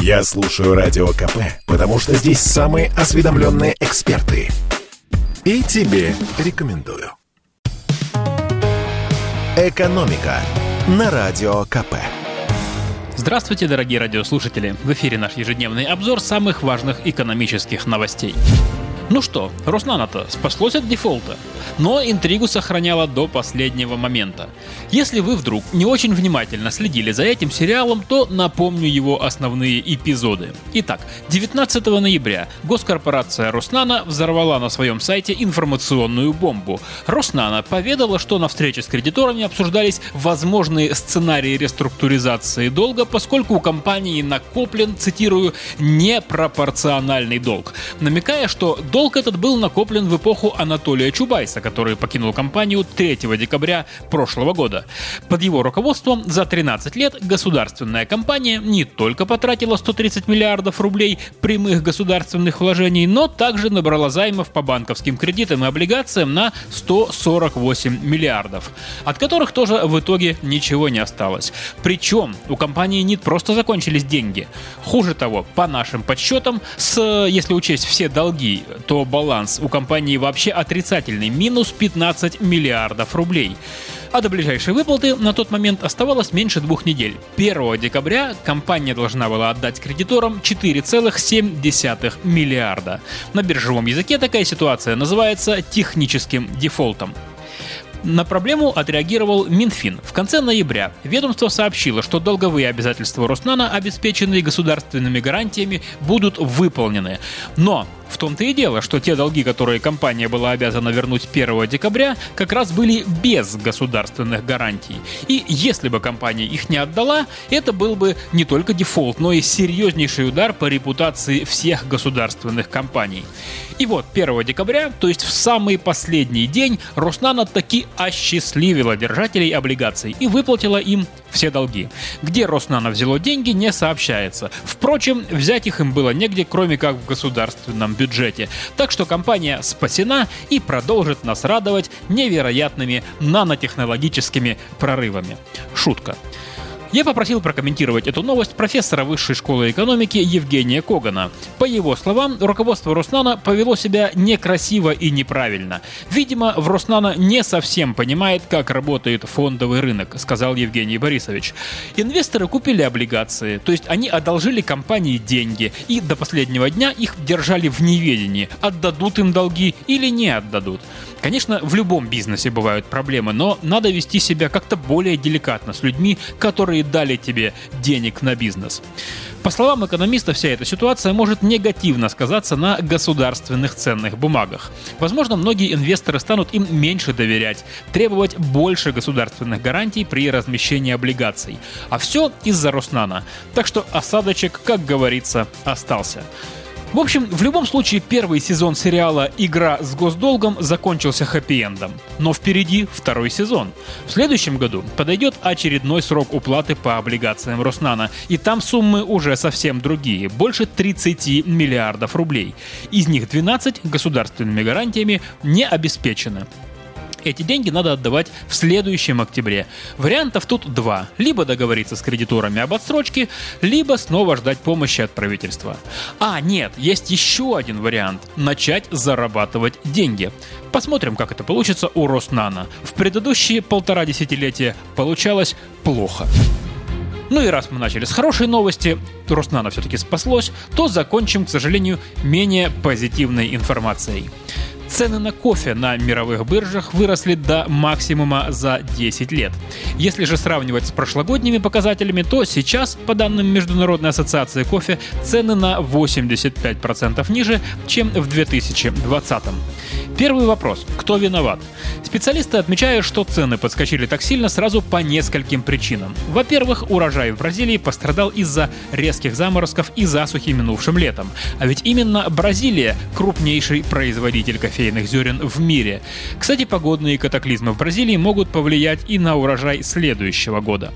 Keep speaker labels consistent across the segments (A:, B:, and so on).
A: Я слушаю Радио КП, потому что здесь самые осведомленные эксперты. И тебе рекомендую. «Экономика» на Радио КП.
B: Здравствуйте, дорогие радиослушатели! В эфире наш ежедневный обзор самых важных экономических новостей. Ну что, Роснано-то спаслось от дефолта, но интригу сохраняла до последнего момента. Если вы вдруг не очень внимательно следили за этим сериалом, то напомню его основные эпизоды. Итак, 19 ноября госкорпорация Роснано взорвала на своем сайте информационную бомбу. Роснано поведала, что на встрече с кредиторами обсуждались возможные сценарии реструктуризации долга, поскольку у компании накоплен, цитирую, непропорциональный долг, намекая, что долг Долг этот был накоплен в эпоху Анатолия Чубайса, который покинул компанию 3 декабря прошлого года. Под его руководством за 13 лет государственная компания не только потратила 130 миллиардов рублей прямых государственных вложений, но также набрала займов по банковским кредитам и облигациям на 148 миллиардов, от которых тоже в итоге ничего не осталось. Причем у компании не просто закончились деньги. Хуже того, по нашим подсчетам, с, если учесть все долги, то баланс у компании вообще отрицательный, минус 15 миллиардов рублей. А до ближайшей выплаты на тот момент оставалось меньше двух недель. 1 декабря компания должна была отдать кредиторам 4,7 миллиарда. На биржевом языке такая ситуация называется техническим дефолтом. На проблему отреагировал Минфин. В конце ноября ведомство сообщило, что долговые обязательства Роснана, обеспеченные государственными гарантиями, будут выполнены. Но в том-то и дело, что те долги, которые компания была обязана вернуть 1 декабря, как раз были без государственных гарантий. И если бы компания их не отдала, это был бы не только дефолт, но и серьезнейший удар по репутации всех государственных компаний. И вот 1 декабря, то есть в самый последний день, Роснана таки осчастливила держателей облигаций и выплатила им все долги. Где Роснана взяло деньги, не сообщается. Впрочем, взять их им было негде, кроме как в государственном бюджете. Так что компания спасена и продолжит нас радовать невероятными нанотехнологическими прорывами. Шутка. Я попросил прокомментировать эту новость профессора Высшей школы экономики Евгения Когана. По его словам, руководство Роснана повело себя некрасиво и неправильно. Видимо, в Роснана не совсем понимает, как работает фондовый рынок, сказал Евгений Борисович. Инвесторы купили облигации, то есть они одолжили компании деньги, и до последнего дня их держали в неведении, отдадут им долги или не отдадут. Конечно, в любом бизнесе бывают проблемы, но надо вести себя как-то более деликатно с людьми, которые дали тебе денег на бизнес. По словам экономиста, вся эта ситуация может негативно сказаться на государственных ценных бумагах. Возможно, многие инвесторы станут им меньше доверять, требовать больше государственных гарантий при размещении облигаций. А все из-за Роснана. Так что осадочек, как говорится, остался. В общем, в любом случае первый сезон сериала «Игра с госдолгом» закончился хэппи-эндом. Но впереди второй сезон. В следующем году подойдет очередной срок уплаты по облигациям Роснана, и там суммы уже совсем другие, больше 30 миллиардов рублей. Из них 12 государственными гарантиями не обеспечены. Эти деньги надо отдавать в следующем октябре. Вариантов тут два. Либо договориться с кредиторами об отсрочке, либо снова ждать помощи от правительства. А, нет, есть еще один вариант. Начать зарабатывать деньги. Посмотрим, как это получится у Роснана. В предыдущие полтора десятилетия получалось плохо. Ну и раз мы начали с хорошей новости, Роснано все-таки спаслось, то закончим, к сожалению, менее позитивной информацией. Цены на кофе на мировых биржах выросли до максимума за 10 лет. Если же сравнивать с прошлогодними показателями, то сейчас, по данным Международной ассоциации кофе, цены на 85% ниже, чем в 2020. Первый вопрос. Кто виноват? Специалисты отмечают, что цены подскочили так сильно сразу по нескольким причинам. Во-первых, урожай в Бразилии пострадал из-за резких заморозков и засухи минувшим летом. А ведь именно Бразилия – крупнейший производитель кофейных зерен в мире. Кстати, погодные катаклизмы в Бразилии могут повлиять и на урожай следующего года.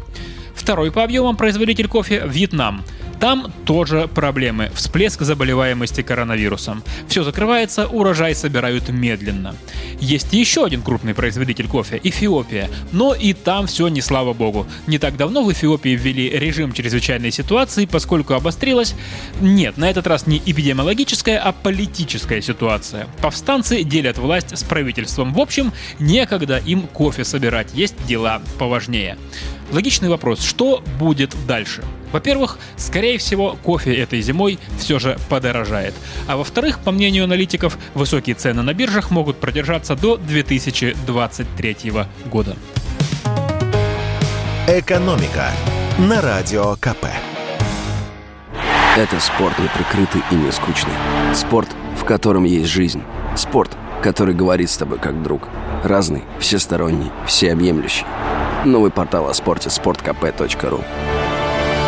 B: Второй по объемам производитель кофе – Вьетнам – Там тоже проблемы. Всплеск заболеваемости коронавирусом. Все закрывается, урожай собирают медленно. Есть еще один крупный производитель кофе – Эфиопия. Но и там все не слава богу. Не так давно в Эфиопии ввели режим чрезвычайной ситуации, поскольку обострилась... Нет, на этот раз не эпидемиологическая, а политическая ситуация. Повстанцы делят власть с правительством. В общем, некогда им кофе собирать, есть дела поважнее. Логичный вопрос, что будет дальше? Во-первых, скорее всего, кофе этой зимой все же подорожает. А во-вторых, по мнению аналитиков, высокие цены на биржах могут продержаться до 2023 года.
A: Экономика на радио КП.
C: Это спорт не прикрытый и не скучный. Спорт, в котором есть жизнь. Спорт, который говорит с тобой как друг. Разный, всесторонний, всеобъемлющий. Новый портал о спорте – sportkp.ru